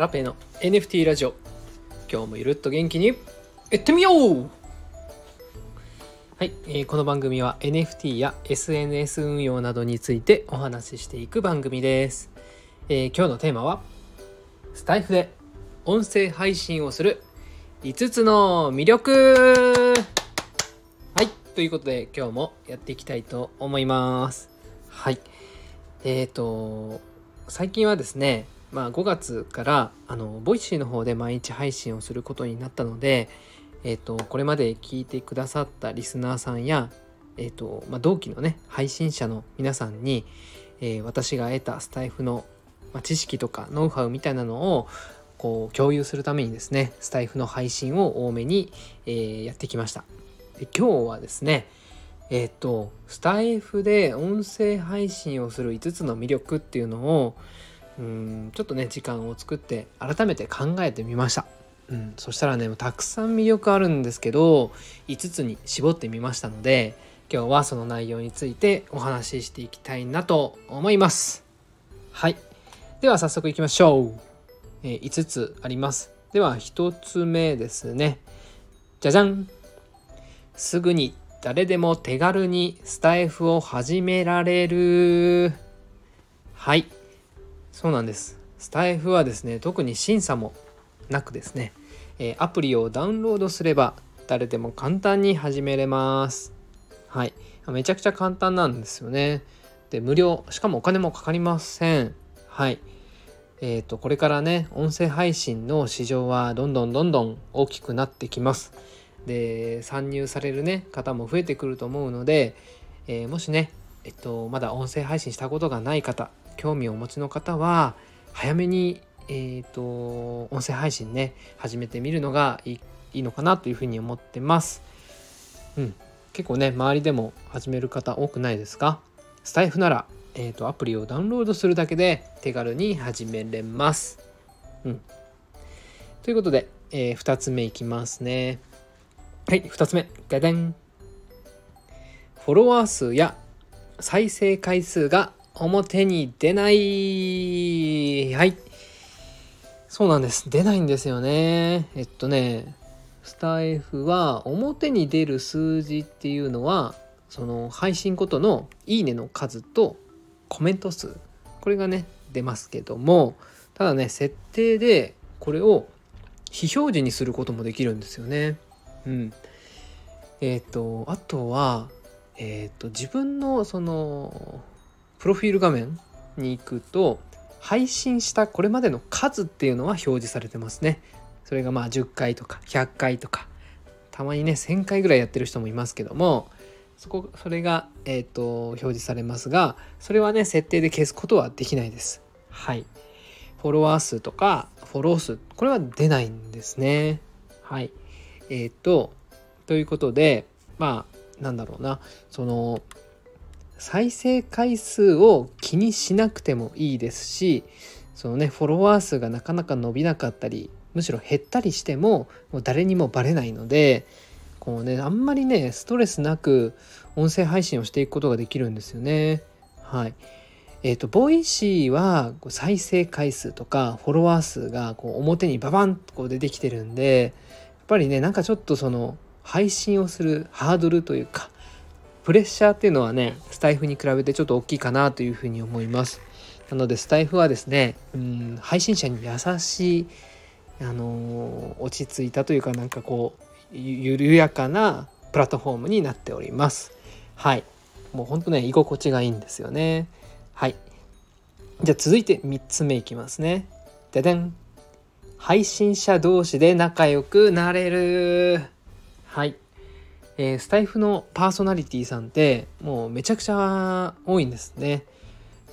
ラペの NFT ラジオ。今日もゆるっと元気にいってみよう。はい、えー、この番組は NFT や SNS 運用などについてお話ししていく番組です、えー、今日のテーマはスタイフで音声配信をする5つの魅力。はいということで今日もやっていきたいと思います。はいえっ、ー、と最近はですねまあ、5月からあの Voicy の方で毎日配信をすることになったので、えーと、これまで聞いてくださったリスナーさんや、えーとまあ、同期のね配信者の皆さんに、えー、私が得たスタエフの、まあ、知識とかノウハウみたいなのをこう共有するためにですねスタエフの配信を多めに、えー、やってきました。で今日はですねえっ、ー、とスタイフで音声配信をする5つの魅力っていうのをうんちょっとね時間を作って改めて考えてみました。うん、そしたらねたくさん魅力あるんですけど5つに絞ってみましたので今日はその内容についてお話ししていきたいなと思います。はいでは早速いきましょう。えー、5つあります。では1つ目ですね。じゃじゃんすぐに誰でも手軽にスタイフを始められる。はい。そうなんです。スタイフはですね、特に審査もなくですね、えアプリをダウンロードすれば誰でも簡単に始めれます。はい。めちゃくちゃ簡単なんですよね。で、無料、しかもお金もかかりません。はい。えっ、ー、と、これからね、音声配信の市場はどんどんどんどん大きくなってきます。で、参入されるね、方も増えてくると思うので、えー、もしね、えっと、まだ音声配信したことがない方、興味をお持ちの方は早めに、えーと、音声配信ね始めてみるのがいいいいのかなというふうに思ってます。うん、結構ね周りでも始める方多くないですか？スタイフなら、えーと、アプリをダウンロードするだけで手軽に始めれます。うん、ということで、えー、2つ目いきますね。はい、2つ目。ダダン。フォロワー数や再生回数が表に出ない。はい。そうなんです。出ないんですよね。えっとね、スタイフは表に出る数字っていうのは、その配信ごとのいいねの数とコメント数。これがね、出ますけども、ただね、設定でこれを非表示にすることもできるんですよね。うん。えっ、と、あとは、えっ、と、自分のそのプロフィール画面に行くと配信したこれまでの数っていうのは表示されてますね。それがまあ10回とか100回とかたまにね1000回ぐらいやってる人もいますけどもそこそれが、えーと、表示されますがそれはね設定で消すことはできないです。はい。フォロワー数とかフォロー数これは出ないんですね。はい。えっ、ー、とということでまあなんだろうなその再生回数を気にしなくてもいいですしそのねフォロワー数がなかなか伸びなかったりむしろ減ったりしてももう誰にもバレないのでこうねあんまりねストレスなく音声配信をしていくことができるんですよね。はい。えっ、ー、と Voicy は再生回数とかフォロワー数がこう表にババンとこう出てきてるんでやっぱりねなんかちょっとその配信をするハードルというかプレッシャーっていうのはねスタエフに比べてちょっと大きいかなというふうに思います。なのでスタエフはですねうん配信者に優しいあのー、落ち着いたというかなんかこう緩やかなプラットフォームになっております。はい。もうほんとね居心地がいいんですよね。はい。じゃあ続いて3つ目いきますね。ででん。配信者同士で仲良くなれる。はい。えー、スタイフのパーソナリティさんってもうめちゃくちゃ多いんですね。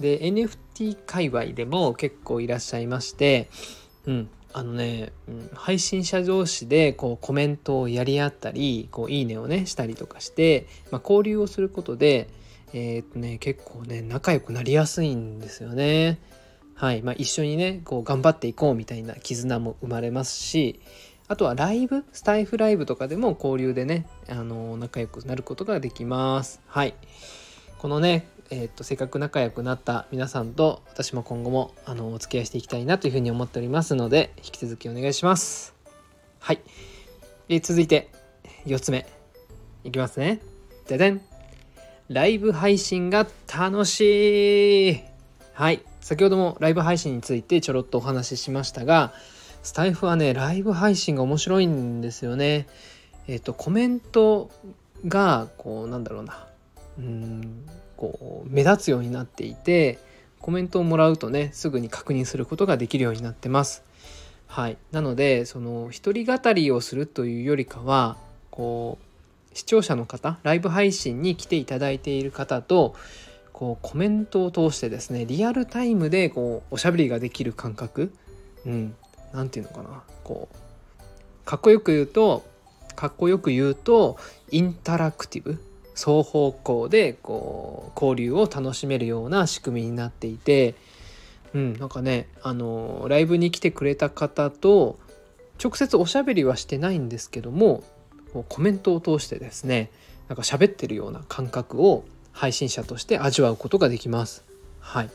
で NFT 界隈でも結構いらっしゃいましてうんあのね、うん、配信者同士でこうコメントをやり合ったりこういいねをねしたりとかして、まあ、交流をすることでえー、っとね結構ね仲良くなりやすいんですよね。はいまあ、一緒にねこう頑張っていこうみたいな絆も生まれますしあとはライブ、スタイフライブとかでも交流でね、あの、仲良くなることができます。はい。このね、えー、とせっかく仲良くなった皆さんと私も今後もあのお付き合いしていきたいなというふうに思っておりますので引き続きお願いします。はい、えー、続いて4つ目。いきますね。ででん。ライブ配信が楽しい。はい。先ほどもライブ配信についてちょろっとお話ししましたがスタイフはねライブ配信が面白いんですよね。えっ、とコメントがこうなんだろうな。うんこう目立つようになっていてコメントをもらうとねすぐに確認することができるようになってます。はい、なのでその一人語りをするというよりかはこう視聴者の方ライブ配信に来ていただいている方とこうコメントを通してですねリアルタイムでこうおしゃべりができる感覚。うん。何て言うのかなこうかっこよく言うとかっこよく言うとインタラクティブ双方向でこう交流を楽しめるような仕組みになっていて、うん、なんかねあのライブに来てくれた方と直接おしゃべりはしてないんですけどもコメントを通してですねなんか喋ってるような感覚を配信者として味わうことができます。はい。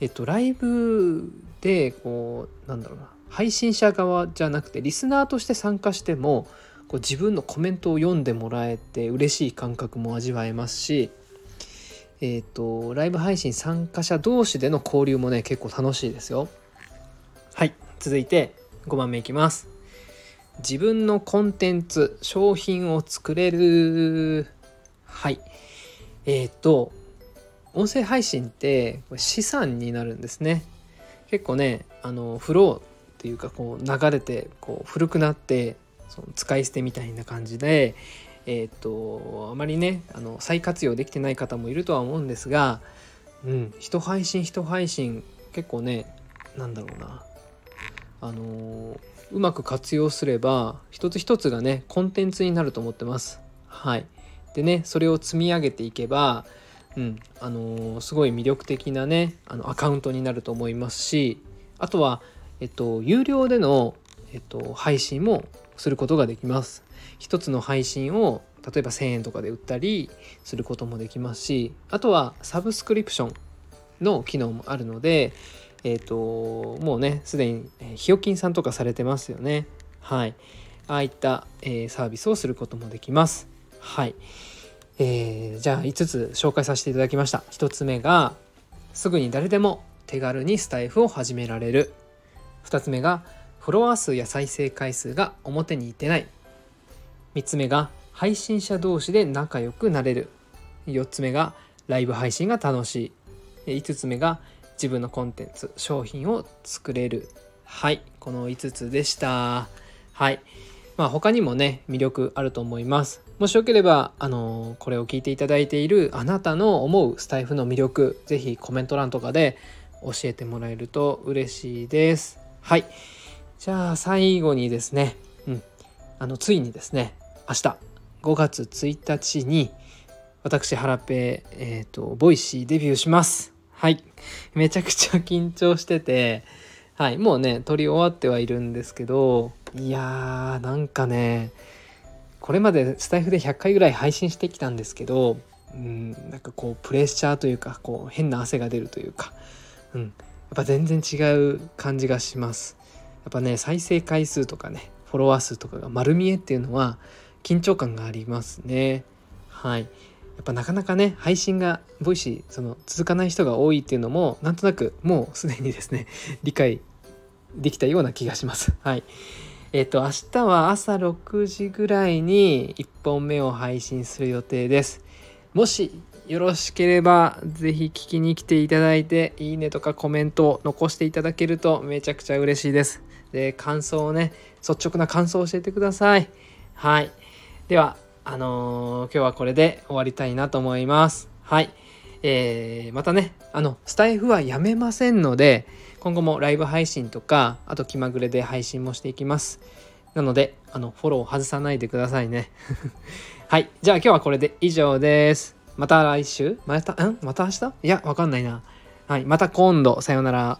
えっとライブでこうなんだろうな配信者側じゃなくてリスナーとして参加してもこう自分のコメントを読んでもらえて嬉しい感覚も味わえますし、えっ、ー、とライブ配信参加者同士での交流もね結構楽しいですよ。はい続いて5番目いきます。自分のコンテンツ商品を作れる。はい。えっ、ー、と音声配信って資産になるんですね。結構ねあのフローっていうかこう流れてこう古くなってその使い捨てみたいな感じで、えー、っとあまりねあの再活用できてない方もいるとは思うんですが、うん、一配信一配信結構ねなんだろうな。あのうまく活用すれば一つ一つがねコンテンツになると思ってます。はい、でねそれを積み上げていけば、うん。あのすごい魅力的なねあのアカウントになると思いますしあとは、えっと、有料での、えっと、配信もすることができます。一つの配信を例えば1000円とかで売ったりすることもできますしあとはサブスクリプションの機能もあるのでえっ、ー、ともうねすでにひよきんさんとかされてますよね。はい。ああいった、えー、サービスをすることもできます。はい。えー、じゃあ5つ紹介させていただきました。1つ目がすぐに誰でも手軽にスタイフを始められる。2つ目がフォロワー数や再生回数が表に出ない。3つ目が配信者同士で仲良くなれる。4つ目がライブ配信が楽しい。5つ目が自分のコンテンツ商品を作れる。はいこの5つでした。はい。まあ他にもね魅力あると思います。もしよければあのこれを聞いていただいているあなたの思うスタイフの魅力是非コメント欄とかで教えてもらえると嬉しいです。はい。じゃあ最後にですね、うん、あのついにですね。明日。5月1日に私ハラペえっ、ー、と Voicy デビューします。はい。めちゃくちゃ緊張してて。はい。もうね撮り終わってはいるんですけど。いやーなんかねこれまでスタエフで100回ぐらい配信してきたんですけどうんなんかこうプレッシャーというかこう変な汗が出るというか。うん。ぱ全然違う感じがします。やっぱね再生回数とかねフォロワー数とかが丸見えっていうのは緊張感がありますね。はい。やっぱなかなかね配信が Voicy その続かない人が多いっていうのもなんとなくもうすでにですね 理解できたような気がします。はい。えっ、ー、と明日は朝6時ぐらいに1本目を配信する予定です。もしよろしければ是非聞きに来ていただいていいねとかコメントを残していただけるとめちゃくちゃ嬉しいです。で感想をね率直な感想を教えてください。はい。ではあのー、今日はこれで終わりたいなと思います。はい。えー、またねあのスタイフはやめませんので今後もライブ配信とかあと気まぐれで配信もしていきます。なのであのフォローを外さないでくださいね。はい。じゃあ今日はこれで以上です。また来週？またん？また明日？いやわかんないな。はいまた今度。さようなら。